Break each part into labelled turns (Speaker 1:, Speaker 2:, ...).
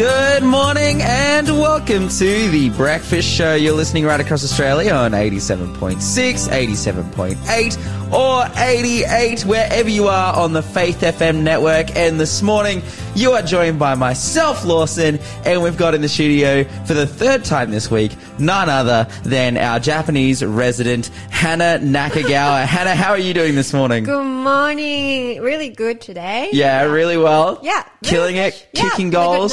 Speaker 1: Good morning and welcome to the Breakfast Show. You're listening right across Australia on 87.6, 87.8, or 88, wherever you are on the Faith FM network. And this morning, you are joined by myself, Lawson, and we've got in the studio for the third time this week, none other than our Japanese resident, Hana Nakagawa. Hana, how are you doing this morning?
Speaker 2: Good morning. Really good today.
Speaker 1: Yeah, really well.
Speaker 2: Yeah.
Speaker 1: Killing it,
Speaker 2: Yeah,
Speaker 1: kicking goals.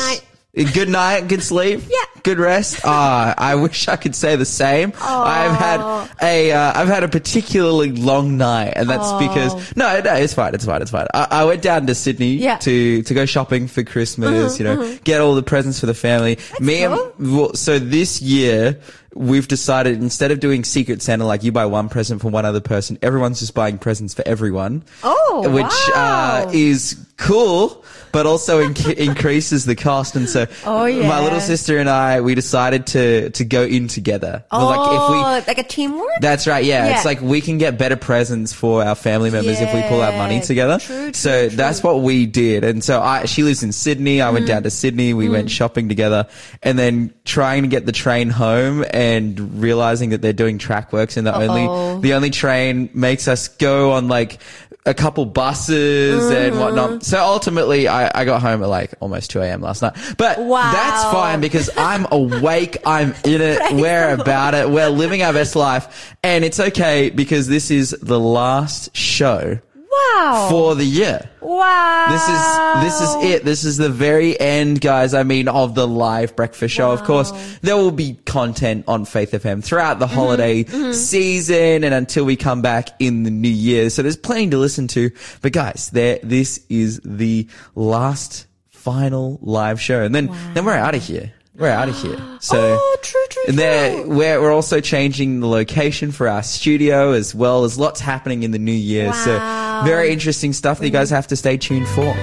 Speaker 1: Good night, good sleep.
Speaker 2: Yeah.
Speaker 1: Good rest. Ah, I wish I could say the same. I've had a, uh, I've had a particularly long night, and that's because no, no, it's fine, it's fine, it's fine. I, I went down to Sydney
Speaker 2: Yeah.
Speaker 1: To to go shopping for Christmas. you know, get all the presents for the family. Me
Speaker 2: cool.
Speaker 1: and well, so this year. We've decided instead of doing Secret Santa, like you buy one present for one other person, everyone's just buying presents for everyone.
Speaker 2: Oh,
Speaker 1: which
Speaker 2: wow.
Speaker 1: uh, is cool, but also inc- increases the cost. And so,
Speaker 2: Oh,
Speaker 1: my little sister and I, we decided to to go in together.
Speaker 2: Oh,
Speaker 1: like, if we,
Speaker 2: like a teamwork?
Speaker 1: that's right, yeah.
Speaker 2: Yeah.
Speaker 1: It's like we can get better presents for our family members if we pull our money together.
Speaker 2: True, true,
Speaker 1: so
Speaker 2: true.
Speaker 1: that's what we did. And so I, she lives in Sydney. I went
Speaker 2: Mm.
Speaker 1: down to Sydney. We went shopping together and then trying to get the train home and realizing that they're doing track works and the
Speaker 2: Uh-oh.
Speaker 1: only, the only train makes us go on like a couple buses and
Speaker 2: Mm-hmm.
Speaker 1: whatnot. So ultimately I, I got home at like almost 2 a.m. last night, but
Speaker 2: Wow.
Speaker 1: that's fine because I'm awake. I'm in it. We're about it. We're living our best life and it's okay because this is the last show
Speaker 2: wow.
Speaker 1: for the year.
Speaker 2: wow.
Speaker 1: This is this is it. This is the very end, guys. I mean, of the live breakfast show. Of course, there will be content on Faith FM throughout the holiday mm-hmm. Mm-hmm. season and until we come back in the new year. So there's plenty to listen to. But guys, there this is the last final live show, and then then we're out of here. We're out of here. So.
Speaker 2: Oh, true, true,
Speaker 1: And there, we're, we're also changing the location for our studio as well as lots happening in the new year.
Speaker 2: Wow.
Speaker 1: So very um, interesting stuff that you guys mm-hmm. have to stay tuned for.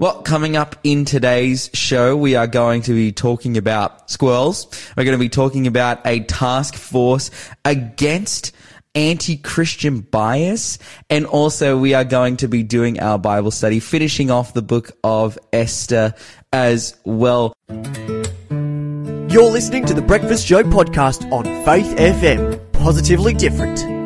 Speaker 1: Well, coming up in today's show, we are going to be talking about squirrels. We're going to be talking about a task force against anti-Christian bias. And also we are going to be doing our Bible study, finishing off the book of Esther as well.
Speaker 3: You're listening to the Breakfast Show podcast on Faith FM. Positively different.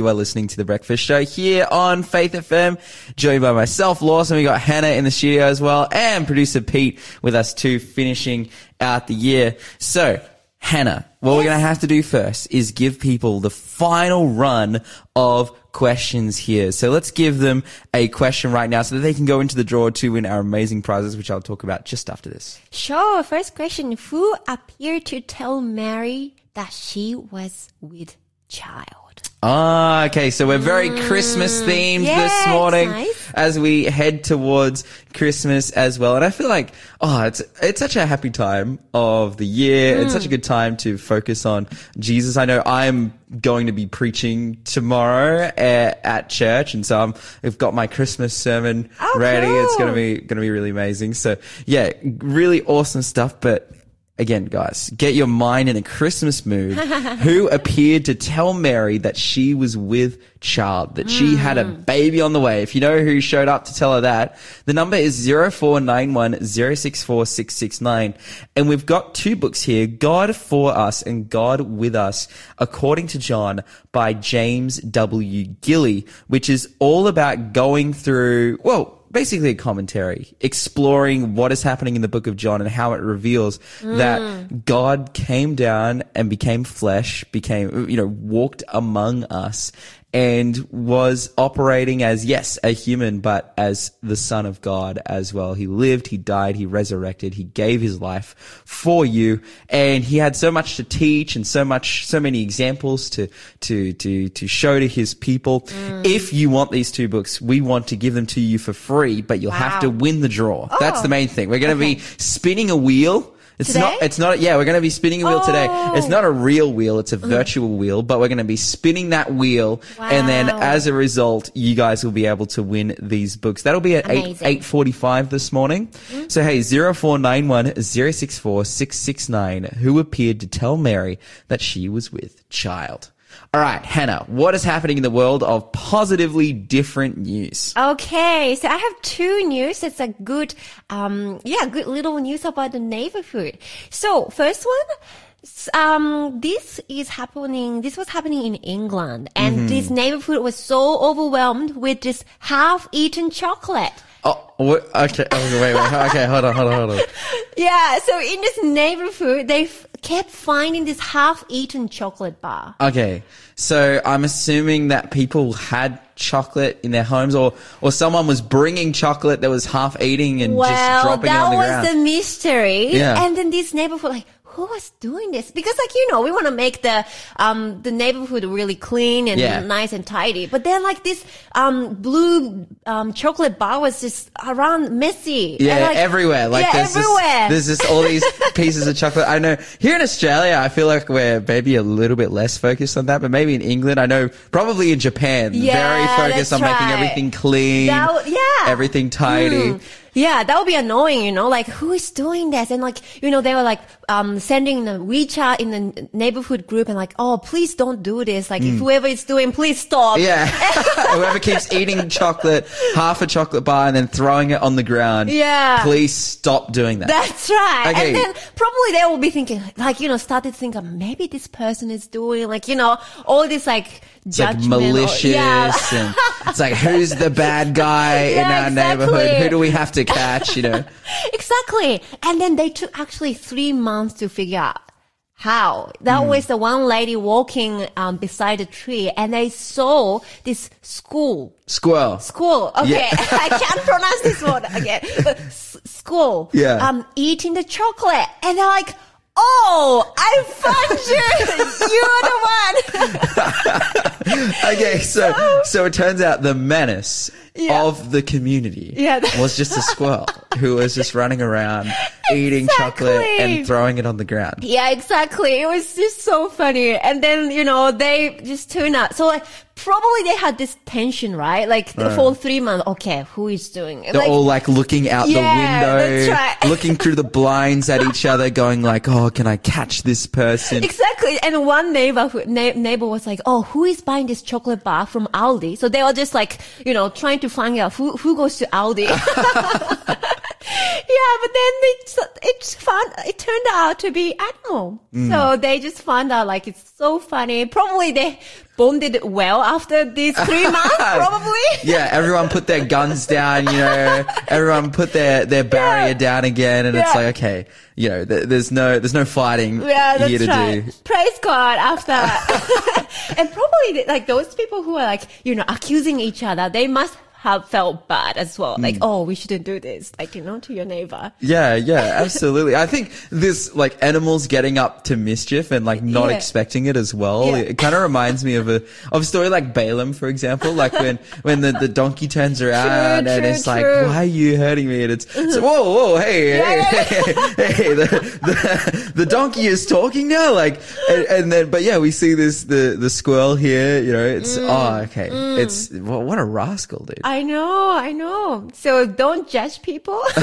Speaker 1: You are listening to the Breakfast Show here on Faith FM, joined by myself, Lawson. We got Hana in the studio as well, and producer Pete with us too, finishing out the year. So, Hana, what we're going to have to do first is give people the final run of questions here. So let's give them a question right now so that they can go into the draw to win our amazing prizes, which I'll talk about just after this.
Speaker 2: Sure. First question. Who appeared to tell Mary that she was with child?
Speaker 1: Ah, okay. So we're very Christmas themed
Speaker 2: Mm. Yeah,
Speaker 1: this morning
Speaker 2: nice.
Speaker 1: as we head towards Christmas as well. And I feel like, oh, it's, it's such a happy time of the year. It's
Speaker 2: Mm.
Speaker 1: such a good time to focus on Jesus. I know I'm going to be preaching tomorrow at, at church. And so I'm, I've got my Christmas sermon
Speaker 2: Oh,
Speaker 1: ready. It's going to be, going to be really amazing. So yeah, really awesome stuff. But Again, guys, get your mind in a Christmas mood. Who appeared to tell Mary that she was with child, that she hmm. had a baby on the way? If you know who showed up to tell her that, the number is 0491 064 669. And we've got two books here, God for Us and God with Us, according to John by James W. Gilly, which is all about going through, well, basically a commentary exploring what is happening in the book of John and how it reveals that mm. God came down and became flesh, became, you know, walked among us and was operating as, yes, a human, but as the son of God as well. He lived, he died, he resurrected, he gave his life for you and he had so much to teach and so much, so many examples to, to, to, to show to his people. Mm. If you want these two books, we want to give them to you for free, but you'll have to win the draw. That's
Speaker 2: Oh.
Speaker 1: the main thing. We're going to be spinning a wheel. It's
Speaker 2: Today?
Speaker 1: not, it's not, yeah, we're going to be spinning a wheel today.
Speaker 2: Oh.
Speaker 1: It's not a real wheel. It's a virtual wheel, but we're going to be spinning that wheel. And then as a result, you guys will be able to win these books. That'll be at 8, 8.45 this morning. Mm-hmm. So hey, 0491 064 669, who appeared to tell Mary that she was with child. All right, Hana, what is happening in the world of positively different news?
Speaker 2: Okay, so I have two news. It's a good, um, yeah, good little news about the neighborhood. So first one, um, this is happening, this was happening in England and this neighborhood was so overwhelmed with this half-eaten chocolate.
Speaker 1: Oh, okay. Oh, wait, wait. Okay, hold on, hold on, hold on.
Speaker 2: Yeah, so in this neighborhood, they f- kept finding this half-eaten chocolate bar.
Speaker 1: Okay, so I'm assuming that people had chocolate in their homes, or or someone was bringing chocolate that was half eating and just
Speaker 2: Well,
Speaker 1: dropping it
Speaker 2: that
Speaker 1: on the
Speaker 2: was the mystery.
Speaker 1: Yeah.
Speaker 2: And then this neighborhood, like, who was doing this? Because, like, you know, we want to make the um the neighborhood really clean and
Speaker 1: Yeah.
Speaker 2: nice and tidy. But then, like, this um blue um chocolate bar was just around messy.
Speaker 1: yeah,
Speaker 2: And, like,
Speaker 1: everywhere. Like
Speaker 2: yeah,
Speaker 1: there's
Speaker 2: everywhere.
Speaker 1: Just, there's just all these pieces of chocolate. I know here in Australia, I feel like we're maybe a little bit less focused on that, but maybe in England, I know probably in Japan,
Speaker 2: Yeah,
Speaker 1: very focused on
Speaker 2: that's
Speaker 1: making everything clean,
Speaker 2: That yeah.
Speaker 1: everything tidy.
Speaker 2: Yeah, that would be annoying, you know, like who is doing this? And like, you know, they were like, um, sending the WeChat in the neighborhood group and like, oh, please don't do this. Like, if whoever is doing, please stop.
Speaker 1: Yeah. Whoever keeps eating chocolate, half a chocolate bar and then throwing it on the ground.
Speaker 2: Yeah.
Speaker 1: Please stop doing that.
Speaker 2: That's right.
Speaker 1: Okay.
Speaker 2: And then probably they will be thinking, like, you know, started thinking, maybe this person is doing, like, you know, all this, like,
Speaker 1: It's like
Speaker 2: judgment. or-
Speaker 1: malicious
Speaker 2: yeah.
Speaker 1: and it's like who's the bad guy in
Speaker 2: Yeah,
Speaker 1: our neighborhood? Who do we have to catch, you know?
Speaker 2: exactly. And then they took actually three months to figure out how. That was the one lady walking um, beside a tree and they saw this school.
Speaker 1: Squirrel.
Speaker 2: School. Okay.
Speaker 1: Yeah.
Speaker 2: I can't pronounce this word again. But s- school.
Speaker 1: Yeah.
Speaker 2: Um, eating the chocolate. And they're like, Oh, I found you. You're the one.
Speaker 1: Okay, so so it turns out the menace
Speaker 2: Yeah.
Speaker 1: of the community
Speaker 2: Yeah.
Speaker 1: was just a squirrel who was just running around eating chocolate and throwing it on the ground.
Speaker 2: Yeah, exactly. It was just so funny. And then, you know, they just tune out. So like, probably they had this tension, right? Like the for three months. Okay, who is doing it?
Speaker 1: They're
Speaker 2: Like,
Speaker 1: all like looking out
Speaker 2: Yeah,
Speaker 1: the window,
Speaker 2: that's right.
Speaker 1: looking through the blinds at each other, going like, "Oh, can I catch this person?"
Speaker 2: Exactly. And one neighbor, neighbor was like, "Oh, who is buying this chocolate bar from Aldi?" So they were just like, you know, trying to find out who who goes to Aldi. yeah, but then it it found it turned out to be animal.
Speaker 1: Mm.
Speaker 2: So they just found out like it's so funny. Probably they bonded well after these three months. Probably.
Speaker 1: Yeah, everyone put their guns down, you know, everyone put their, their barrier
Speaker 2: Yeah.
Speaker 1: down again and it's like, okay, you know, th- there's no, there's no fighting
Speaker 2: Yeah,
Speaker 1: here to
Speaker 2: right.
Speaker 1: do.
Speaker 2: Praise God after. and probably like those people who are like, you know, accusing each other, they must have felt bad as well. Like,
Speaker 1: Mm.
Speaker 2: oh, we shouldn't do this, like, you know, to your neighbor.
Speaker 1: Yeah, yeah, absolutely. I think this, like, animals getting up to mischief and, like, not
Speaker 2: Yeah.
Speaker 1: expecting it as well.
Speaker 2: Yeah.
Speaker 1: It kind of reminds me of a, of a story like Balaam, for example, like when, when the, the donkey turns around and
Speaker 2: true,
Speaker 1: it's like, why are you hurting me? And it's, it's whoa, whoa, hey,
Speaker 2: Yeah,
Speaker 1: hey, hey, hey, the, the, the donkey is talking now, like, and, and then, but yeah, we see this, the, the squirrel here, you know, it's,
Speaker 2: Mm.
Speaker 1: oh, okay. It's, well, what a rascal, dude.
Speaker 2: I know, I know. So don't judge people.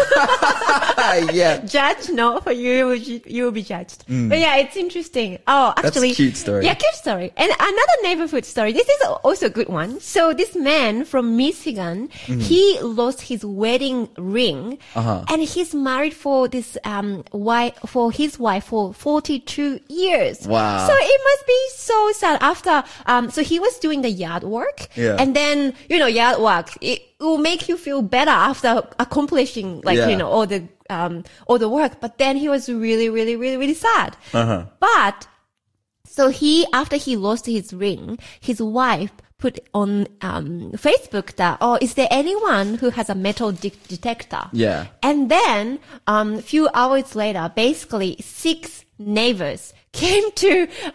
Speaker 1: yeah.
Speaker 2: judge no for you you will be judged but yeah it's interesting oh
Speaker 1: Mm. That's a
Speaker 2: actually
Speaker 1: cute story.
Speaker 2: yeah cute story and another neighborhood story this is also a good one so this man from michigan
Speaker 1: Mm-hmm.
Speaker 2: he lost his wedding ring
Speaker 1: Uh-huh.
Speaker 2: and he's married for this um wife for his wife for 42 years
Speaker 1: Wow.
Speaker 2: so it must be so sad after um so he was doing the yard work
Speaker 1: Yeah.
Speaker 2: and then you know yard work it will make you feel better after accomplishing like
Speaker 1: Yeah.
Speaker 2: you know all the um all the work but then he was really really really really sad
Speaker 1: Uh-huh.
Speaker 2: but so he after he lost his ring his wife put on um facebook that oh is there anyone who has a metal de- detector
Speaker 1: Yeah.
Speaker 2: and then um few hours later basically six neighbors came to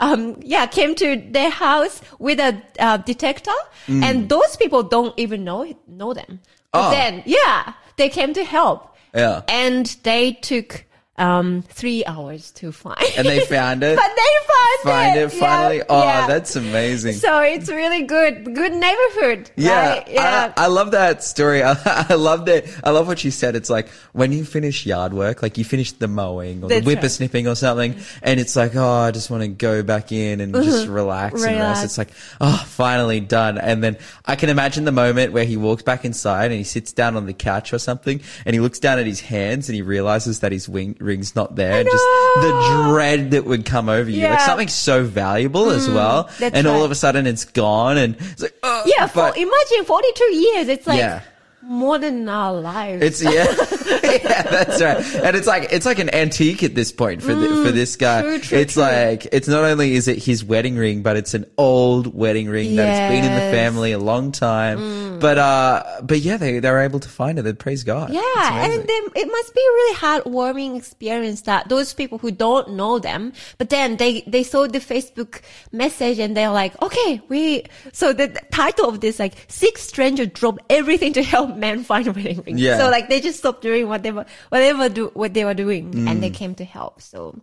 Speaker 2: um yeah came to their house with a uh, detector and those people don't even know know them but
Speaker 1: Mm. Oh.
Speaker 2: then yeah they came to help
Speaker 1: Yeah.
Speaker 2: and they took um three hours to find
Speaker 1: And they found it.
Speaker 2: but they found
Speaker 1: find it,
Speaker 2: Yeah,
Speaker 1: finally. Oh,
Speaker 2: yeah.
Speaker 1: that's amazing.
Speaker 2: So it's really good. Good neighborhood.
Speaker 1: Yeah,
Speaker 2: Right? Yeah.
Speaker 1: I, I love that story. I, I love that. I love what you said. It's like when you finish yard work, like you finish the mowing or
Speaker 2: That's
Speaker 1: the
Speaker 2: right.
Speaker 1: whippersnipping or something, and it's like, oh, I just want to go back in and just relax, and
Speaker 2: Mm-hmm. Relax.
Speaker 1: rest. It's like, oh, finally done. And then I can imagine the moment where he walks back inside and he sits down on the couch or something, and he looks down at his hands and he realizes that his wing, ring's not there, and just the dread that would come over you, like
Speaker 2: Yeah. Mm,
Speaker 1: something so valuable as well, and all of a sudden it's gone, and it's like, oh,
Speaker 2: yeah. For, imagine 42 years. It's like
Speaker 1: Yeah.
Speaker 2: More than our lives.
Speaker 1: It's yeah, yeah, that's right. And it's like it's like an antique at this point for the, for this guy.
Speaker 2: Mm, true, true,
Speaker 1: it's
Speaker 2: true.
Speaker 1: like it's not only is it his wedding ring, but it's an old wedding ring that's been in the
Speaker 2: Mm.
Speaker 1: family a long time. But uh, but yeah, they they were able to find it. They praise God.
Speaker 2: Yeah, and then it must be a really heartwarming experience that those people who don't know them, but then they they saw the Facebook message and they're like, okay, we. So the title of this like six strangers drop everything to help men find a wedding ring.
Speaker 1: Yeah.
Speaker 2: So like they just stopped doing whatever whatever do what they were doing and
Speaker 1: Mm.
Speaker 2: they came to help. So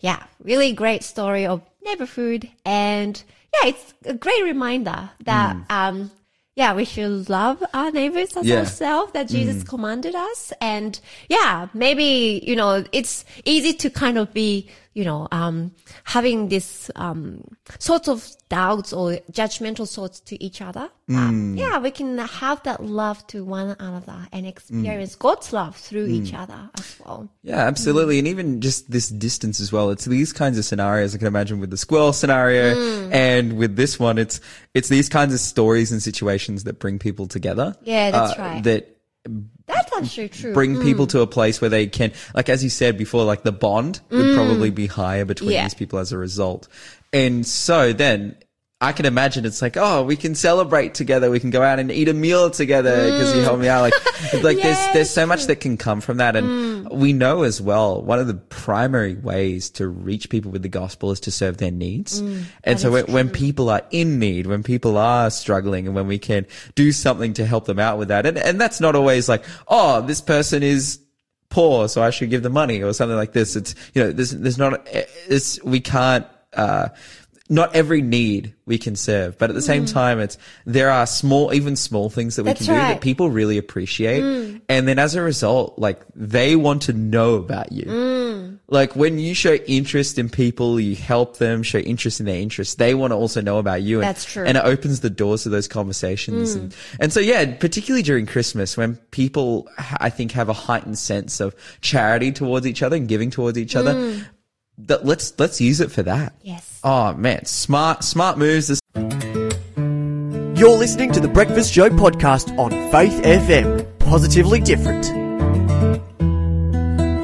Speaker 2: yeah, really great story of neighborhood and yeah, it's a great reminder that um. Yeah, we should love our neighbors as
Speaker 1: Mm. Yeah.
Speaker 2: ourselves that Jesus commanded us. And yeah, maybe, you know, it's easy to kind of be, you know, um, having this, um, sort of doubts or judgmental thoughts to each other. Um, yeah, we can have that love to one another and experience God's love through each other as well.
Speaker 1: Yeah, absolutely. And even just this distance as well. It's these kinds of scenarios I can imagine with the squirrel scenario
Speaker 2: Mm.
Speaker 1: and with this one, it's, it's these kinds of stories and situations that bring people together.
Speaker 2: Yeah, that's
Speaker 1: uh,
Speaker 2: right.
Speaker 1: That
Speaker 2: That's actually true.
Speaker 1: bring people to a place where they can, like as you said before, like the bond would probably be higher between
Speaker 2: Mm. Yeah.
Speaker 1: these people as a result. And so then I can imagine it's like, oh, we can celebrate together. We can go out and eat a meal together because you helped me out. Like, like there's,
Speaker 2: Yes.
Speaker 1: there's so much that can come from that. And we know as well, one of the primary ways to reach people with the gospel is to serve their needs. and so when, when people are in need, when people are struggling and when we can do something to help them out with that. And, and that's not always like, oh, this person is poor, so I should give them money or something like this. It's, you know, there's, there's not, it's, we can't, uh, not every need we can serve, but at the same time, it's, there are small, even small things that we
Speaker 2: Mm. That's
Speaker 1: can do
Speaker 2: right. Mm.
Speaker 1: that people really appreciate. And then as a result, like they want to know about you.
Speaker 2: Mm.
Speaker 1: Like when you show interest in people, you help them show interest in their interests. They want to also know about you. And,
Speaker 2: That's true.
Speaker 1: And it opens the doors to those conversations. And, and so, yeah, particularly during Christmas when people, I think, have a heightened sense of charity towards each other and giving towards each other. That let's, let's use it for that.
Speaker 2: Yes.
Speaker 1: Oh man, smart, smart moves. This
Speaker 3: You're listening to the Breakfast Show podcast on Faith FM. Positively different.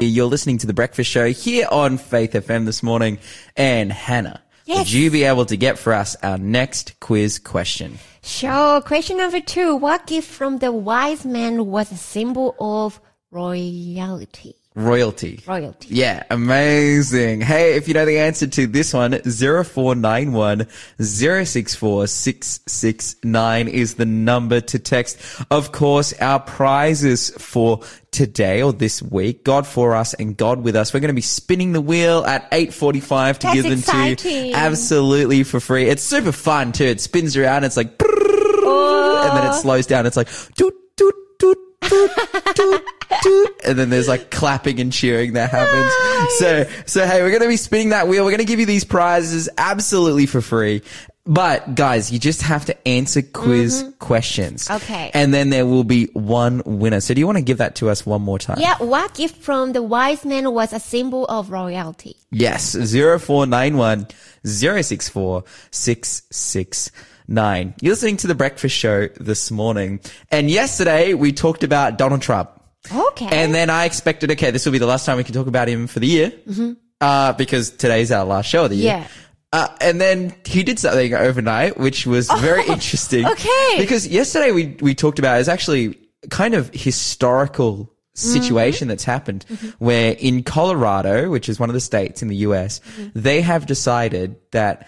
Speaker 1: You're listening to the Breakfast Show here on Faith FM this morning. And Hana,
Speaker 2: Yes.
Speaker 1: would you be able to get for us our next quiz question?
Speaker 2: Sure. Question number two. What gift from the wise man was a symbol of royalty?
Speaker 1: Royalty.
Speaker 2: Royalty.
Speaker 1: Yeah, amazing. Hey, if you know the answer to this one, 0491 064 669 is the number to text. Of course, our prizes for today or this week, God for us and God with us. We're going to be spinning the wheel at 845 to
Speaker 2: That's
Speaker 1: give them to you absolutely for free. It's super fun too. It spins around. It's like,
Speaker 2: Oh.
Speaker 1: and then it slows down. It's like, toot, toot, toot, toot, toot. And then there's like clapping and cheering that happens. So, so hey, we're going to be spinning that wheel. We're going to give you these prizes absolutely for free. But guys, you just have to answer quiz questions.
Speaker 2: Mm-hmm. Okay.
Speaker 1: And then there will be one winner. So do you want to give that to us one more time?
Speaker 2: Yeah. What gift from the wise man was a symbol of royalty?
Speaker 1: Yes, 0491 064 669. You're listening to The Breakfast Show this morning. And yesterday we talked about Donald Trump.
Speaker 2: Okay.
Speaker 1: And then I expected, okay, this will be the last time we can talk about him for the year. Mm-hmm. Uh, because today's our last show of the year.
Speaker 2: Yeah.
Speaker 1: Uh, and then he did something overnight, which was oh, very interesting.
Speaker 2: okay.
Speaker 1: Because yesterday we, we talked about is actually kind of historical mm-hmm. situation that's happened mm-hmm. where in Colorado, which is one of the states in the US, they have decided that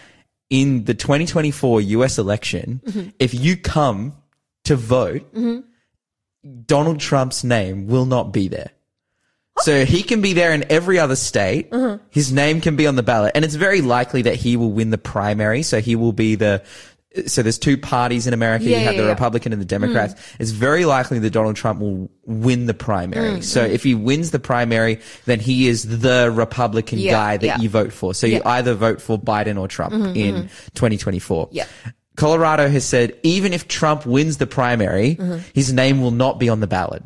Speaker 1: in the 2024 US election, if you come to vote, Donald Trump's name will not be there. So he can be there in every other state.
Speaker 2: Uh-huh.
Speaker 1: His name can be on the ballot. And it's very likely that he will win the primary. So he will be the, so there's two parties in America.
Speaker 2: Yeah,
Speaker 1: you have
Speaker 2: yeah,
Speaker 1: the
Speaker 2: yeah.
Speaker 1: Republican and the Democrats. It's very likely that Donald Trump will win the primary.
Speaker 2: Mm,
Speaker 1: So if he wins the primary, then he is the Republican guy that you vote for. So you.
Speaker 2: Mm-hmm,
Speaker 1: either vote for Biden or Trump in 2024.
Speaker 2: Yeah.
Speaker 1: Colorado has said even if Trump wins the primary, mm-hmm. his name will not be on the ballot.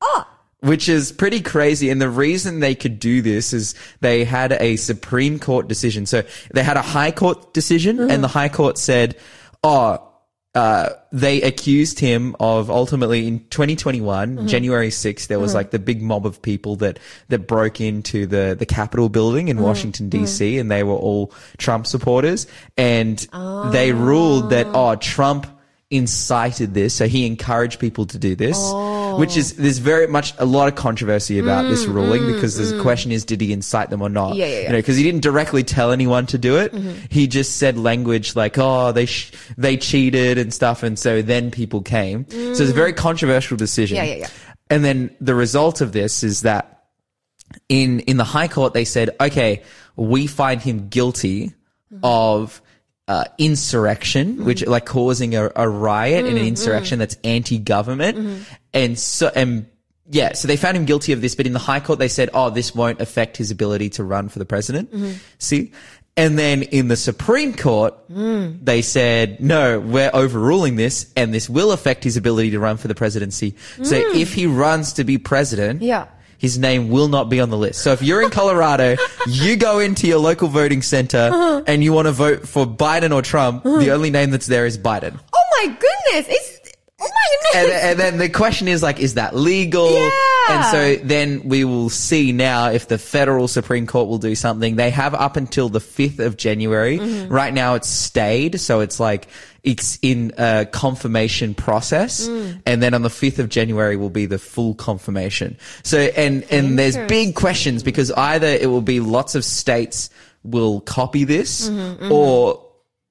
Speaker 2: Oh,
Speaker 1: Which is pretty crazy. And the reason they could do this is they had a Supreme Court decision. So they had a High Court decision and the mm-hmm. High Court said, oh, uh, they accused him of ultimately in 2021, mm-hmm. January 6th, there was mm-hmm. like the big mob of people that, that broke into the, the Capitol building in mm-hmm. Washington DC and they were all Trump supporters. And they ah. ruled that, oh, Trump incited this. So he encouraged people to do this, oh. Which is, there's very much a lot of controversy about this ruling because the question is, did he incite them or not?
Speaker 2: Yeah, yeah, yeah.
Speaker 1: You know, because he didn't directly tell anyone to do it.
Speaker 2: Mm-hmm.
Speaker 1: He just said language like, "Oh, they sh- they cheated and stuff," and so then people came. So it's a very controversial decision.
Speaker 2: Mm. Yeah, yeah, yeah.
Speaker 1: And then the result of this is that in in the High Court they said, "Okay, we find him guilty
Speaker 2: Mm-hmm.
Speaker 1: of." Uh, insurrection, mm-hmm. which like causing a, a riot and an mm-hmm. insurrection that's anti-government, mm-hmm. and so and yeah, so they found him guilty of this, but in the High Court they said, "Oh, this won't affect his ability to run for the president." See, and then in the Supreme Court mm. they said, "No, we're overruling this, and this will affect his ability to run for the presidency." So mm. if he runs to be president,
Speaker 2: Yeah.
Speaker 1: His name will not be on the list. So if you're in Colorado, you go into your local voting center
Speaker 2: Uh-huh.
Speaker 1: and you want to vote for Biden or Trump, the only name that's there is Biden.
Speaker 2: oh my goodness! It's oh my
Speaker 1: And,
Speaker 2: goodness!
Speaker 1: and then the question is like, is that legal?
Speaker 2: Yeah.
Speaker 1: And so then we will see now if the federal Supreme Court will do something. They have up until the 5th of January.
Speaker 2: Mm-hmm.
Speaker 1: Right now it's stayed. So it's like, it's in a confirmation process.
Speaker 2: Mm.
Speaker 1: And then on the 5th of January will be the full confirmation. So, and, and there's big questions because either it will be lots of states will copy this or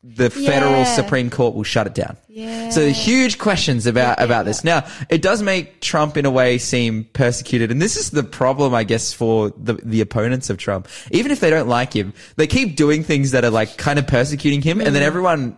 Speaker 1: the federal
Speaker 2: Mm-hmm, Yeah.
Speaker 1: Supreme Court will shut it down.
Speaker 2: Yeah.
Speaker 1: So huge questions about about this. Now, it does make Trump in a way seem persecuted, and this is the problem, I guess, for the the opponents of Trump. Even if they don't like him, they keep doing things that are like kind of persecuting him, and then everyone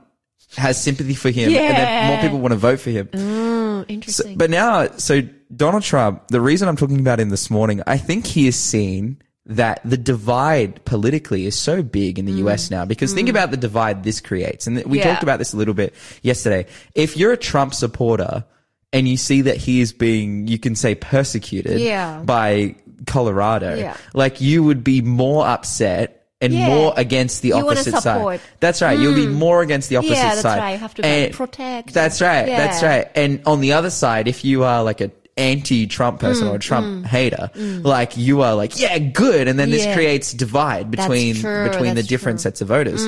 Speaker 1: has sympathy for him, and then
Speaker 2: Yeah.
Speaker 1: more people want to vote for him.
Speaker 2: Oh,
Speaker 1: So,
Speaker 2: interesting.
Speaker 1: but now, so Donald Trump, the reason I'm talking about him this morning, I think he has seen that the divide politically is so big in the US now because think about the divide this creates. And we
Speaker 2: Mm. Yeah.
Speaker 1: talked about this a little bit yesterday. If you're a Trump supporter and you see that he is being, you can say persecuted
Speaker 2: Yeah.
Speaker 1: by Colorado,
Speaker 2: Yeah.
Speaker 1: like you would be more upset and
Speaker 2: Yeah.
Speaker 1: more against the
Speaker 2: You
Speaker 1: opposite side. That's right. You'll be more against the opposite.
Speaker 2: Yeah, that's
Speaker 1: side.
Speaker 2: right. You have to,
Speaker 1: And
Speaker 2: protect.
Speaker 1: That's right. That's right. And on the other side, if you are like a anti-Trump person
Speaker 2: Mm,
Speaker 1: or a Trump hater, like you are like, yeah, good. And then this creates divide between, between the different
Speaker 2: true. Mm.
Speaker 1: sets of voters.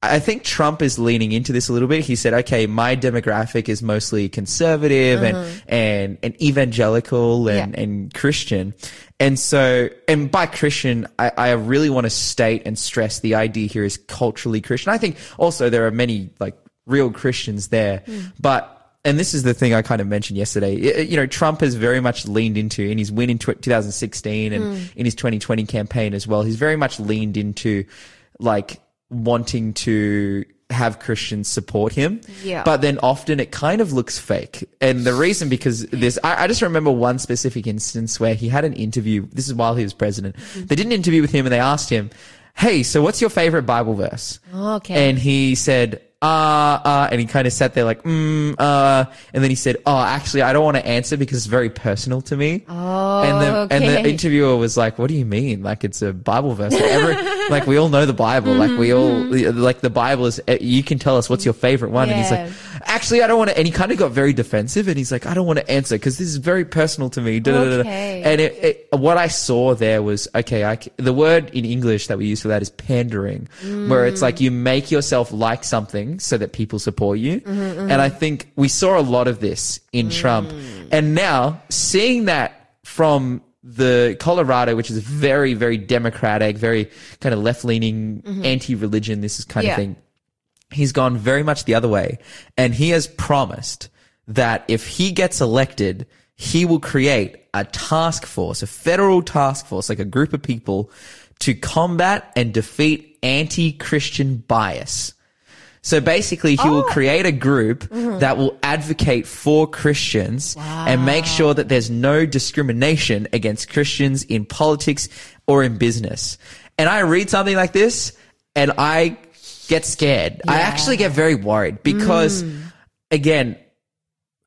Speaker 1: I think Trump is leaning into this a little bit. He said, okay, my demographic is mostly conservative and, and, and evangelical and,
Speaker 2: Mm-hmm. Yeah.
Speaker 1: and Christian. And so, and by Christian, I, I really want to state and stress the idea here is culturally Christian. I think also there are many like real Christians there,
Speaker 2: Mm.
Speaker 1: but and this is the thing I kind of mentioned yesterday. You know, Trump has very much leaned into in his win in 2016 and
Speaker 2: Mm.
Speaker 1: in his 2020 campaign as well. He's very much leaned into like wanting to have Christians support him.
Speaker 2: Yeah.
Speaker 1: But then often it kind of looks fake. And the reason because this, I, I just remember one specific instance where he had an interview. This is while he was president.
Speaker 2: Mm-hmm.
Speaker 1: They did an interview with him and they asked him, Hey, so what's your favorite Bible verse?
Speaker 2: Okay.
Speaker 1: And he said, uh, uh, and he kind of sat there like, mm, uh, and then he said, oh, actually, I don't want to answer because it's very personal to me.
Speaker 2: Oh,
Speaker 1: and the, and the interviewer was like, what do you mean? Like, it's a Bible verse. Like, every, like we all know the Bible. Like we all, like the Bible is, uh, you can tell us what's your favorite one. Yeah. And he's like, actually, I don't want to, and he kind of got very defensive and he's like, I don't want to answer because this is very personal to me.
Speaker 2: Okay.
Speaker 1: And it, it, what I saw there was, okay, I the word in English that we use for that is pandering, where it's like you make yourself like something so that people support you. Mm-hmm, mm-hmm. And I think we saw a lot of this in mm. Trump. And now seeing that from the Colorado, which is very, very democratic, very kind of left leaning, mm-hmm. anti religion, this is kind
Speaker 2: Yeah.
Speaker 1: of thing he's gone very much the other way and he has promised that if he gets elected he will create a task force, a federal task force, like a group of people to combat and defeat anti-Christian bias. So basically, he will oh. create a group mm-hmm. that will advocate for Christians and make sure that there's no discrimination against Christians in politics or in business. And I read something like this and I get scared. I actually get very worried because mm. again,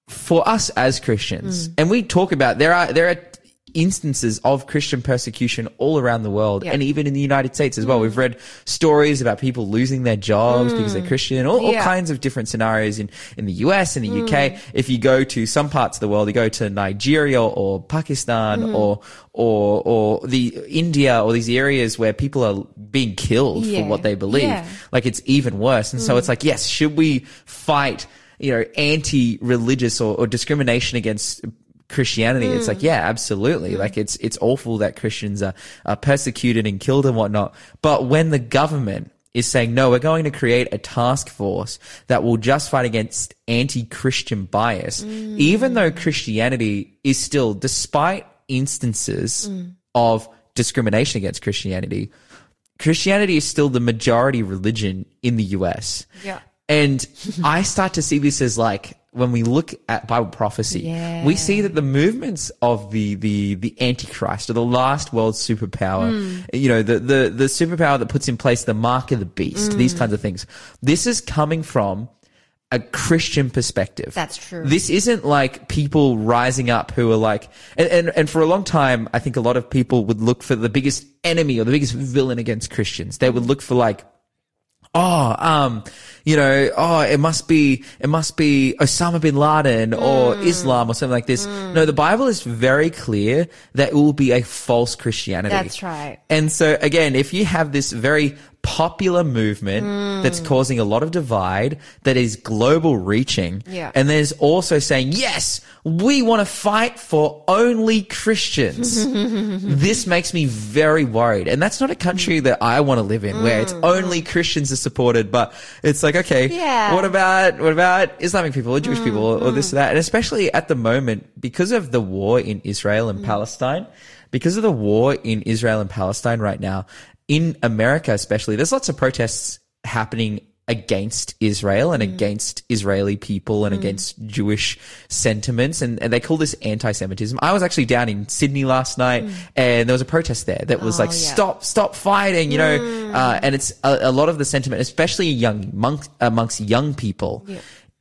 Speaker 1: for us as Christians, mm. and we talk about there are there are instances of Christian persecution all around the world
Speaker 2: Yeah.
Speaker 1: and even in the United States as well. Mm. We've read stories about people losing their jobs because they're mm. Christian, all, all
Speaker 2: Yeah.
Speaker 1: kinds of different scenarios in, in the US and the UK. Mm. If you go to some parts of the world, you go to Nigeria or Pakistan or or or the India or these areas where people are being killed
Speaker 2: Yeah.
Speaker 1: for what they believe. Like it's even worse. And so it's like, yes, should we fight, you know, anti-religious or, or discrimination against Christianity? It's like, hmm. yeah, absolutely. Hmm. Like it's, it's awful that Christians are, are persecuted and killed and whatnot. But when the government is saying, no, we're going to create a task force that will just fight against anti-Christian bias, hmm. even though Christianity is still, despite instances of discrimination against Christianity, Christianity is still the majority religion in the US.
Speaker 2: Yeah.
Speaker 1: And I start to see this as like when we look at Bible prophecy,
Speaker 2: Yeah.
Speaker 1: we see that the movements of the the the Antichrist or the last world superpower,
Speaker 2: Hmm.
Speaker 1: you know, the the the superpower that puts in place the mark of the beast,
Speaker 2: Hmm.
Speaker 1: these kinds of things. This is coming from a Christian perspective.
Speaker 2: That's true.
Speaker 1: This isn't like people rising up who are like, and, and, and for a long time, I think a lot of people would look for the biggest enemy or the biggest villain against Christians. They would look for like, oh, um, you know, oh, it must be, it must be Osama bin Laden or
Speaker 2: Mm.
Speaker 1: Islam or something like this. No, the Bible is very clear that it will be a false Christianity.
Speaker 2: That's right.
Speaker 1: And so again, if you have this very popular movement
Speaker 2: Mm.
Speaker 1: that's causing a lot of divide, that is global reaching,
Speaker 2: Yeah.
Speaker 1: and there's also saying, yes, we want to fight for only Christians. this makes me very worried. And that's not a country that I want to live in where it's only Christians are supported, but it's like, okay,
Speaker 2: Mm. Yeah. Mm,
Speaker 1: what about, what about Islamic people or Jewish people or, or this or that? And especially at the moment, because of the war in Israel
Speaker 2: Mm.
Speaker 1: and Palestine, because of the war in Israel and Palestine right now, in America especially, there's lots of protests happening against Israel
Speaker 2: Mm.
Speaker 1: and against Israeli people and against Jewish sentiments. And, and they call this anti-Semitism. I was actually down in Sydney last night and there was a protest there that was
Speaker 2: Mm. Oh,
Speaker 1: like,
Speaker 2: yeah. Mm.
Speaker 1: stop, stop fighting, you know, uh, and it's a, a lot of the sentiment, especially young monk, amongst young people.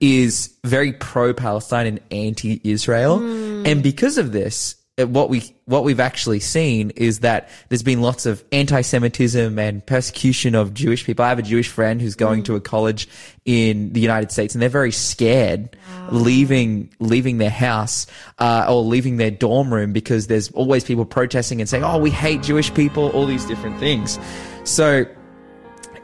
Speaker 1: Is very pro-Palestine and anti-Israel,
Speaker 2: Mm.
Speaker 1: and because of this, what we what we've actually seen is that there's been lots of anti-Semitism and persecution of Jewish people. I have a Jewish friend who's going to a college in the United States, and they're very scared leaving leaving their house uh, or leaving their dorm room because there's always people protesting and saying, "Oh, we hate Jewish people," all these different things. So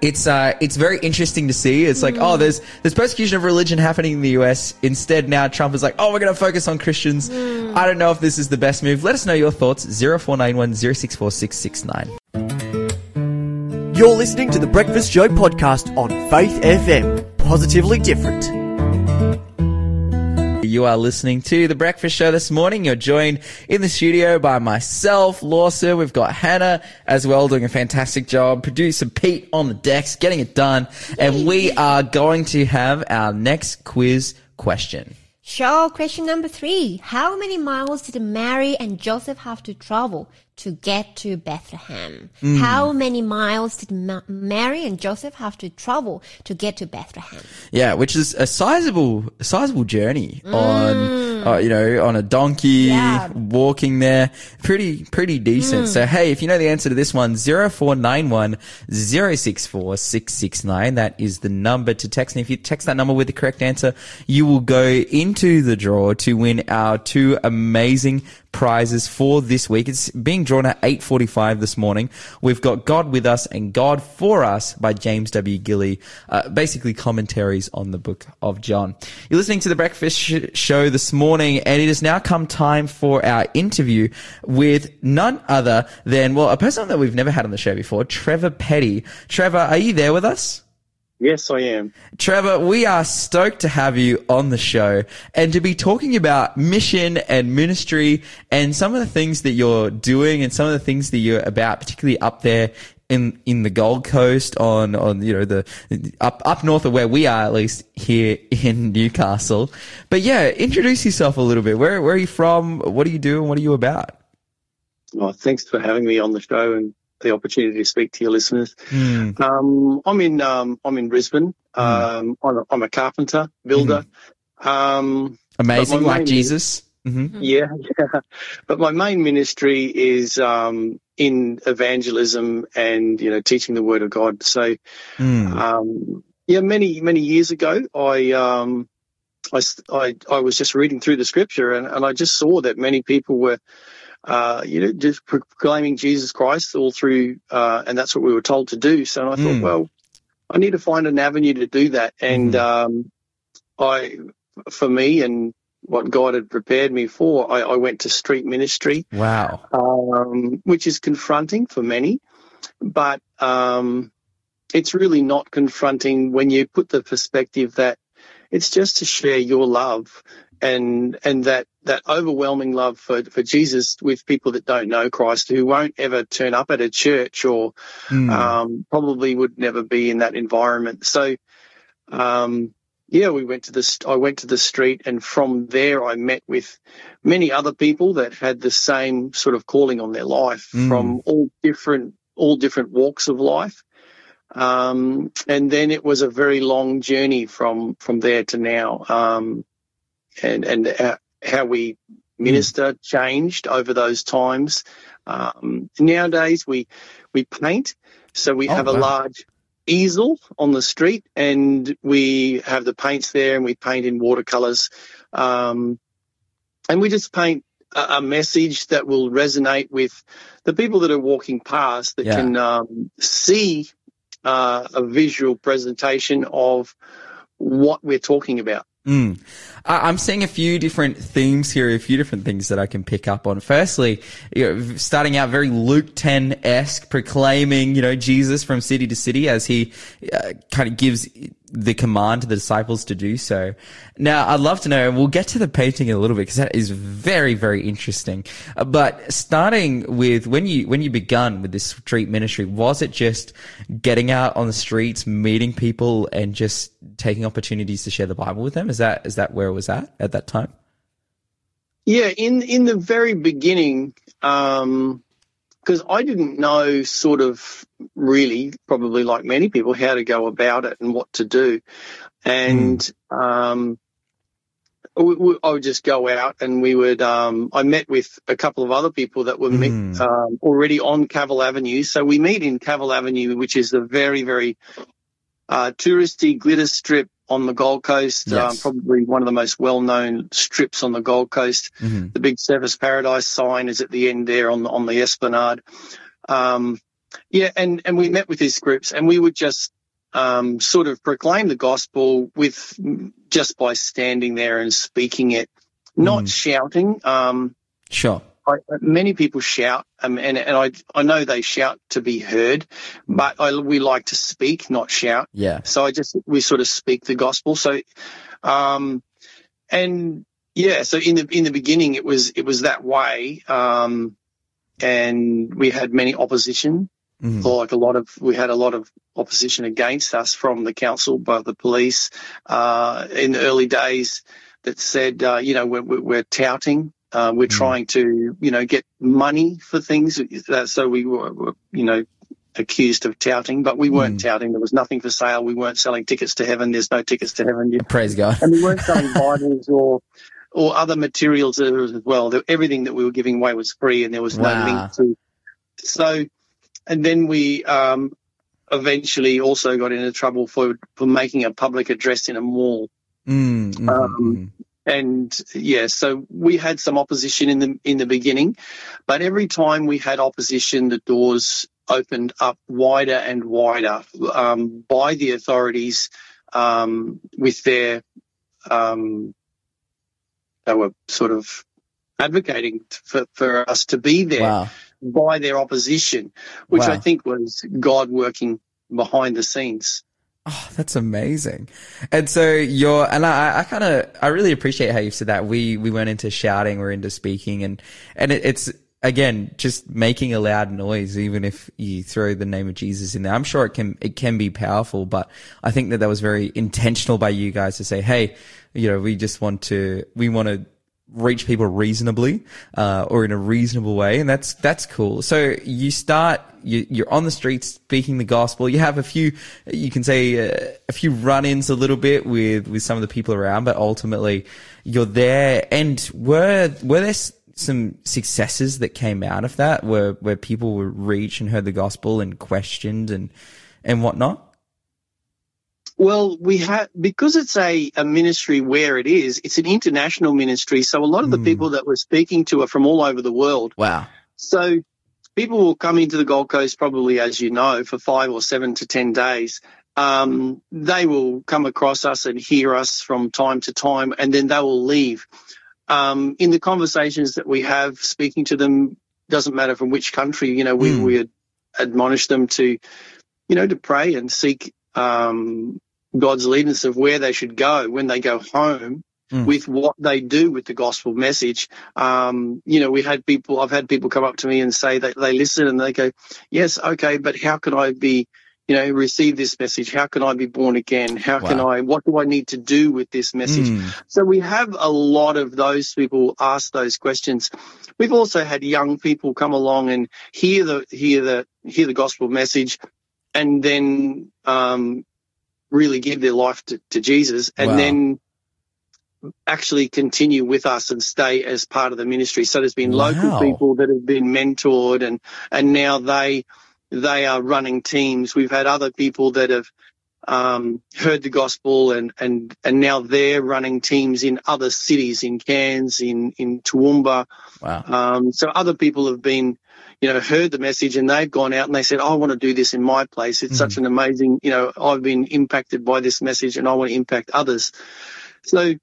Speaker 1: it's uh it's very interesting to see. It's like, oh, there's there's persecution of religion happening in the US. Instead, now Trump is like, oh, we're gonna focus on Christians. I don't know if this is the best move. Let us know your thoughts. 0491 064669.
Speaker 3: You're listening to the Breakfast Show podcast on Faith FM. Positively different.
Speaker 1: You are listening to The Breakfast Show this morning. You're joined in the studio by myself, Lawson. We've got Hana as well doing a fantastic job. Producer Pete on the decks, getting it done. And we are going to have our next quiz question.
Speaker 2: Sure. Question number three. How many miles did Mary and Joseph have to travel to get to Bethlehem?
Speaker 1: Hmm.
Speaker 2: How many miles did Ma- Mary and Joseph have to travel to get to Bethlehem?
Speaker 1: Yeah, which is a sizable, sizable journey on, uh, you know, on a donkey,
Speaker 2: Yeah.
Speaker 1: walking there. Pretty, pretty decent. So, hey, if you know the answer to this one, 0491 064 669. That is the number to text. And if you text that number with the correct answer, you will go into the draw to win our two amazing prizes for this week. It's being drawn at 8.45 this morning. We've got God with Us and God for Us by James W. Gilly. Uh, basically commentaries on the book of John. You're listening to the Breakfast sh- Show this morning and it has now come time for our interview with none other than, well, a person that we've never had on the show before, Trevor Petty. Trevor, are you there with us?
Speaker 4: Yes, I am.
Speaker 1: Trevor, we are stoked to have you on the show and to be talking about mission and ministry and some of the things that you're doing and some of the things that you're about, particularly up there in in the Gold Coast on on you know the up up north of where we are at least here in Newcastle. But yeah, introduce yourself a little bit. Where where are you from? What are you doing? What are you about?
Speaker 4: Oh, thanks for having me on the show and the opportunity to speak to your listeners. Um, I'm in um, I'm in Brisbane. Um, I'm, a, I'm a carpenter builder. Um,
Speaker 1: Amazing, like
Speaker 4: main-
Speaker 1: Jesus. hmm
Speaker 4: yeah, yeah. But my main ministry is um, in evangelism and you know teaching the word of God. So
Speaker 1: Mm.
Speaker 4: um, yeah, many many years ago, I, um, I s- I I was just reading through the scripture and, and I just saw that many people were. Uh, you know, just proclaiming Jesus Christ all through, uh, and that's what we were told to do. So I thought,
Speaker 1: Mm.
Speaker 4: well, I need to find an avenue to do that. And um, I, for me, and what God had prepared me for, I, I went to street ministry
Speaker 1: Wow.
Speaker 4: um, which is confronting for many, but um, it's really not confronting when you put the perspective that it's just to share your love and and that that overwhelming love for, for Jesus with people that don't know Christ who won't ever turn up at a church or
Speaker 1: Mm.
Speaker 4: um, probably would never be in that environment. So, um, yeah, we went to the st- I went to the street, and from there I met with many other people that had the same sort of calling on their life
Speaker 1: Mm.
Speaker 4: from all different all different walks of life. Um, and then it was a very long journey from from there to now, um, and and how, we minister changed over those times. Um, nowadays we we paint, so we
Speaker 1: Oh,
Speaker 4: have a
Speaker 1: wow.
Speaker 4: large easel on the street, and we have the paints there, and we paint in watercolors, um, and we just paint a, a message that will resonate with the people that are walking past that
Speaker 1: Yeah.
Speaker 4: can um, see uh, a visual presentation of what we're talking about.
Speaker 1: Mm. I'm seeing a few different themes here, a few different things that I can pick up on. Firstly, you know, starting out very Luke 10 esque, proclaiming, you know, Jesus from city to city as he uh, kind of gives the command to the disciples to do so. Now, I'd love to know, and we'll get to the painting in a little bit because that is very, very interesting. Uh, but starting with when you, when you begun with this street ministry, was it just getting out on the streets, meeting people and just taking opportunities to share the Bible with them? Is that, is that where it was at at that time?
Speaker 4: Yeah, in in the very beginning, because I didn't know sort of really, probably like many people, how to go about it and what to do, and um, we, we, I would just go out and we would. Um, I met with a couple of other people that were
Speaker 1: Mm.
Speaker 4: um, already on Cavill Avenue, so we meet in Cavill Avenue, which is a very very uh, touristy glitter strip on the Gold Coast, um, probably one of the most well-known strips on the Gold Coast.
Speaker 1: Mhm.
Speaker 4: The big Surfers Paradise sign is at the end there on the, on the Esplanade. Um, yeah, and, and we met with these groups and we would just um, sort of proclaim the gospel with just by standing there and speaking it, not
Speaker 1: Mm.
Speaker 4: shouting. Um,
Speaker 1: Sure.
Speaker 4: I, many people shout, um, and and I I know they shout to be heard, but I, we like to speak, not shout.
Speaker 1: Yeah.
Speaker 4: So I just we sort of speak the gospel. So, um, and yeah, so in the in the beginning it was it was that way, um, and we had many opposition.
Speaker 1: Mhm.
Speaker 4: Like a lot of we had a lot of opposition against us from the council, by the police, uh, in the early days that said, uh, you know, we're we're touting. Uh, we're trying to, you know, get money for things. Uh, so we were, were, you know, accused of touting, but we weren't touting. There was nothing for sale. We weren't selling tickets to heaven. There's no tickets to heaven. You-
Speaker 1: Praise God.
Speaker 4: and we weren't selling Bibles or or other materials as well. Everything that we were giving away was free, and there was
Speaker 1: Wow.
Speaker 4: no link to. So, and then we um, eventually also got into trouble for for making a public address in a mall.
Speaker 1: Mm, mhm,
Speaker 4: Um,
Speaker 1: mhm.
Speaker 4: And yeah, so we had some opposition in the in the beginning, but every time we had opposition, the doors opened up wider and wider um, by the authorities um, with their um, they were sort of advocating for, for us to be there
Speaker 1: Wow.
Speaker 4: by their opposition, which I think was God working behind the scenes.
Speaker 1: Oh, that's amazing. And so you're, and I, I kind of, I really appreciate how you said that. We, we went into shouting, we're into speaking and, and it, it's, again, just making a loud noise, even if you throw the name of Jesus in there. I'm sure it can, it can be powerful, but I think that that was very intentional by you guys to say, Hey, you know, we just want to, we want to reach people reasonably, uh, or in a reasonable way. And that's, that's cool. So you start, you, you're on the streets speaking the gospel. You have a few, you can say uh, a few run-ins a little bit with, with some of the people around, but ultimately you're there. And were, were there some successes that came out of that where, where people were reached and heard the gospel and questioned and, and whatnot?
Speaker 4: Well, we have because it's a, a ministry where it is. It's an international ministry, so a lot of the
Speaker 1: Mm.
Speaker 4: people that we're speaking to are from all over the world.
Speaker 1: Wow.
Speaker 4: So people will come into the Gold Coast probably, as you know, for five or seven to ten days. Um, they will come across us and hear us from time to time, and then they will leave. Um, in the conversations that we have, speaking to them doesn't matter from which country. You know, we
Speaker 1: Mm.
Speaker 4: we admonish them to, you know, to pray and seek um, God's leadance of where they should go when they go home
Speaker 1: Mm.
Speaker 4: with what they do with the gospel message. Um, you know, we had people, I've had people come up to me and say that they listen and they go, yes, okay, but how can I be, you know, receive this message? How can I be born again? How can I, what do I need to do with this message?
Speaker 1: Mm.
Speaker 4: So we have a lot of those people ask those questions. We've also had young people come along and hear the hear the hear the gospel message, and then um, really give their life to, to Jesus, and
Speaker 1: Wow.
Speaker 4: then actually continue with us and stay as part of the ministry. So there's been
Speaker 1: Wow.
Speaker 4: local people that have been mentored, and and now they they are running teams. We've had other people that have um, heard the gospel and, and, and now they're running teams in other cities, in Cairns, in, in Toowoomba.
Speaker 1: Wow.
Speaker 4: Um, so other people have been, you know, heard the message and they've gone out and they said, I want to do this in my place. It's such an amazing, you know, I've been impacted by this message and I want to impact others. So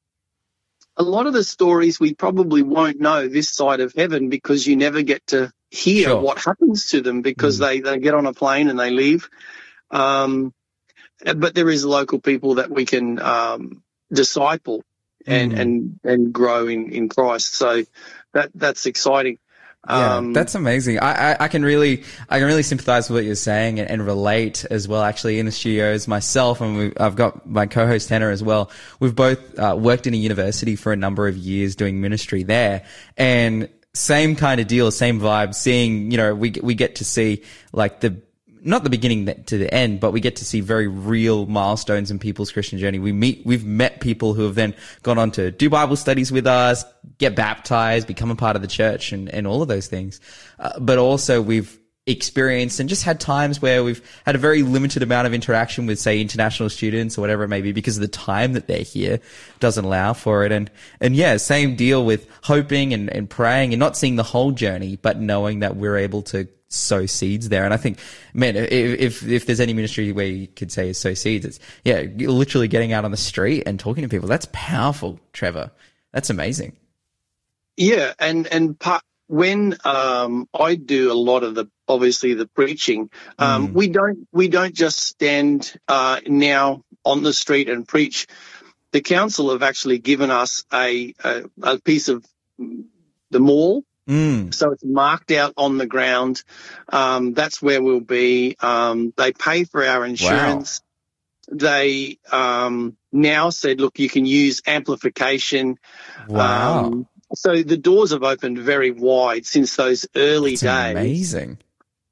Speaker 4: a lot of the stories we probably won't know this side of heaven because you never get to hear
Speaker 1: Sure.
Speaker 4: what happens to them because they, they get on a plane and they leave. Um, but there is local people that we can um, disciple and,
Speaker 1: Mm.
Speaker 4: and and grow in, in Christ. So that that's exciting.
Speaker 1: Yeah,
Speaker 4: Um,
Speaker 1: that's amazing. I, I, I can really, I can really sympathize with what you're saying and, and relate as well. Actually, in the studios myself, and we, I've got my co-host Hana as well. We've both uh, worked in a university for a number of years doing ministry there, and same kind of deal, same vibe. Seeing, you know, we we get to see like the not the beginning to the end, but we get to see very real milestones in people's Christian journey. We meet, we've met people who have then gone on to do Bible studies with us, get baptized, become a part of the church and, and all of those things. Uh, but also we've experienced and just had times where we've had a very limited amount of interaction with, say, international students or whatever it may be because of the time that they're here doesn't allow for it. And, and yeah, same deal with hoping and, and praying and not seeing the whole journey, but knowing that we're able to sow seeds there. And I think, man, if, if, if there's any ministry where you could say is sow seeds, it's, yeah, literally getting out on the street and talking to people. That's powerful, Trevor. That's amazing.
Speaker 4: Yeah, and and part, when um, I do a lot of the obviously the preaching, um,
Speaker 1: Mm.
Speaker 4: we don't we don't just stand uh, now on the street and preach. The council have actually given us a a, a piece of the mall,
Speaker 1: Mm.
Speaker 4: so it's marked out on the ground. Um, that's where we'll be. Um, they pay for our insurance. They um, now said, look, you can use amplification.
Speaker 1: Wow.
Speaker 4: Um, so the doors have opened very wide since those early
Speaker 1: That's
Speaker 4: days,
Speaker 1: amazing.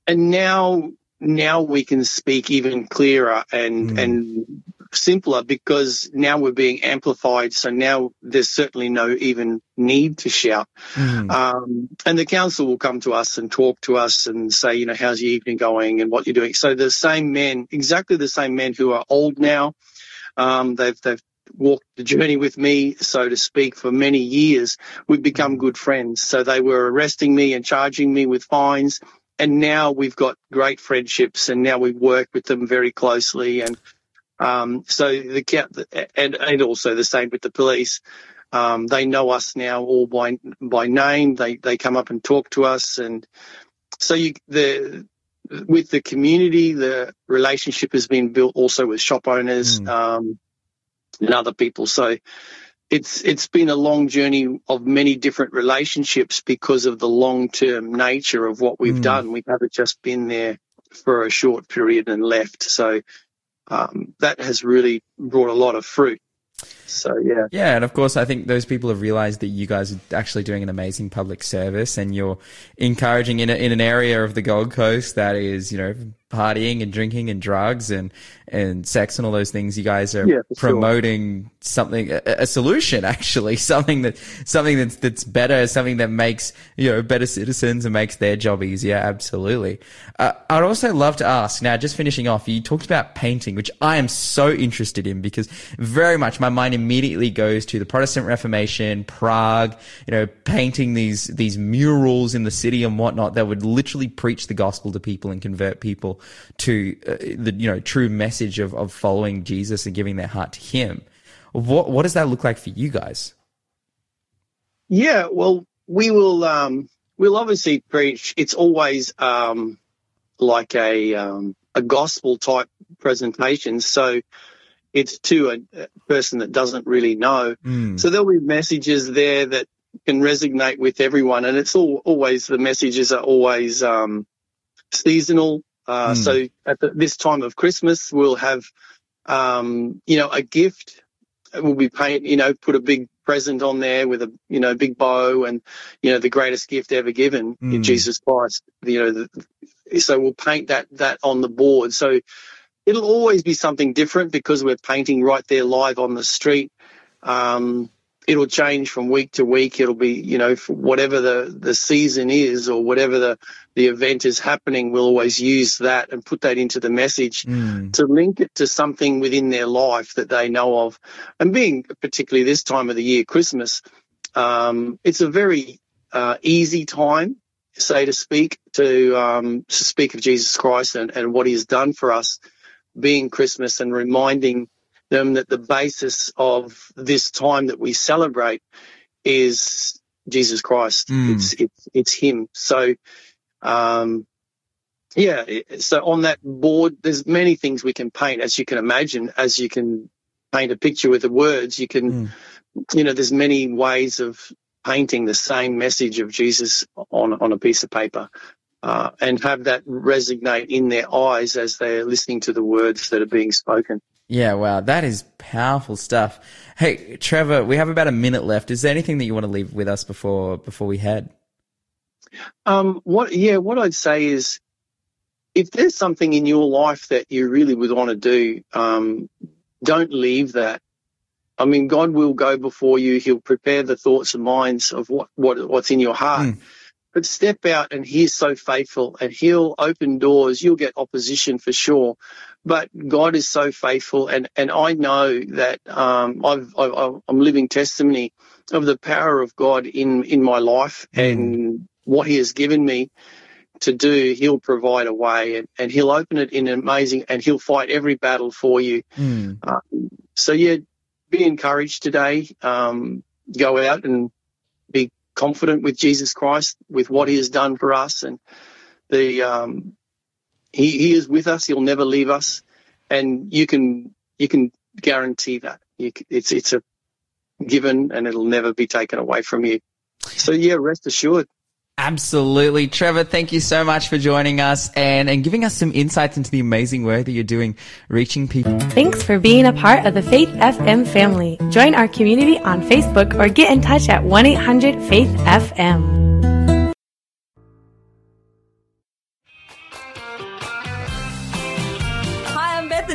Speaker 4: and now now we can speak even clearer and
Speaker 1: Mm.
Speaker 4: and simpler because now we're being amplified. So now there's certainly no even need to shout.
Speaker 1: Mm.
Speaker 4: Um, and the council will come to us and talk to us and say, you know, how's your evening going and what you're doing. So the same men, exactly the same men who are old now, um, they've they've walked the journey with me, so to speak, for many years. We've become good friends. So they were arresting me and charging me with fines. And now we've got great friendships and now we work with them very closely. And um, so the and, and also the same with the police. Um, they know us now all by by name. They they come up and talk to us, and so you the with the community, the relationship has been built also with shop owners um, and other people. So it's it's been a long journey of many different relationships because of the long term nature of what we've done. We haven't just been there for a short period and left. So um, that has really brought a lot of fruit. So yeah.
Speaker 1: Yeah, and of course, I think those people have realized that you guys are actually doing an amazing public service, and you're encouraging in a, in an area of the Gold Coast that is, you know, partying and drinking and drugs and and sex and all those things. You guys are
Speaker 4: Yeah, for sure.
Speaker 1: promoting something, a, a solution actually, something that something that's that's better, something that makes you know better citizens and makes their job easier. Absolutely. Uh, I'd also love to ask now, just finishing off, you talked about painting, which I am so interested in because very much my mind immediately goes to the Protestant Reformation, Prague, you know, painting these these murals in the city and whatnot that would literally preach the gospel to people and convert people to uh, the you know true message of of following Jesus and giving their heart to Him. What what does that look like for you guys?
Speaker 4: Yeah, well, we will. Um, we'll obviously preach. It's always um, like a um, a gospel type presentation. So it's to a, person that doesn't really know. So there'll be messages there that can resonate with everyone, and it's all always the messages are always um, seasonal. Uh, So at the, this time of Christmas, we'll have um, you know a gift we'll be paint, you know, put a big present on there with a, you know, big bow and, you know, the greatest gift ever given in Jesus Christ, you know, the, so we'll paint that, that on the board. So it'll always be something different because we're painting right there live on the street. Um, it'll change from week to week. It'll be, you know, for whatever the, the season is or whatever the, the event is happening, we'll always use that and put that into the message to link it to something within their life that they know of. And being particularly this time of the year, Christmas, um, it's a very uh, easy time, say to speak, to, um, to speak of Jesus Christ and, and what he has done for us, being Christmas and reminding them that the basis of this time that we celebrate is Jesus Christ. It's, it's, it's him. So, um, yeah, so on that board, there's many things we can paint, as you can imagine, as you can paint a picture with the words, you can, you know, there's many ways of painting the same message of Jesus on, on a piece of paper. Uh, and have that resonate in their eyes as they're listening to the words that are being spoken.
Speaker 1: Yeah, wow, that is powerful stuff. Hey, Trevor, we have about a minute left. Is there anything that you want to leave with us before before we head?
Speaker 4: Um, what, yeah, what I'd say is if there's something in your life that you really would want to do, um, don't leave that. I mean, God will go before you. He'll prepare the thoughts and minds of what, what what's in your heart. But step out and he's so faithful and he'll open doors. You'll get opposition for sure. But God is so faithful. And, and I know that, um, I've, I've, I'm living testimony of the power of God in, in my life and what he has given me to do. He'll provide a way and, and he'll open it in an amazing, and he'll fight every battle for you. Um, so yeah, be encouraged today. Um, go out and confident with Jesus Christ, with what He has done for us, and the um, He He is with us. He'll never leave us, and you can you can guarantee that. You, it's it's a given, and it'll never be taken away from you. So yeah, rest assured.
Speaker 1: Absolutely. Trevor, thank you so much for joining us and, and giving us some insights into the amazing work that you're doing, reaching people.
Speaker 5: Thanks for being a part of the Faith FM family. Join our community on Facebook or get in touch at 1 800 Faith FM.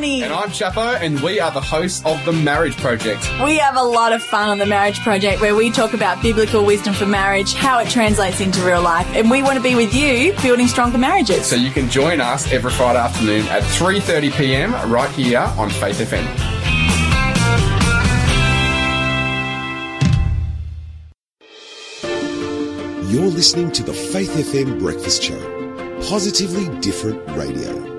Speaker 6: Hi,
Speaker 7: And I'm Chapo, and we are the hosts of The Marriage Project.
Speaker 6: We have a lot of fun on the Marriage Project where we talk about biblical wisdom for marriage, how it translates into real life, and we want to be with you building stronger marriages.
Speaker 7: So you can join us every Friday afternoon at 3.30pm right here on Faith FM.
Speaker 8: You're listening to the Faith FM Breakfast Show. Positively different radio.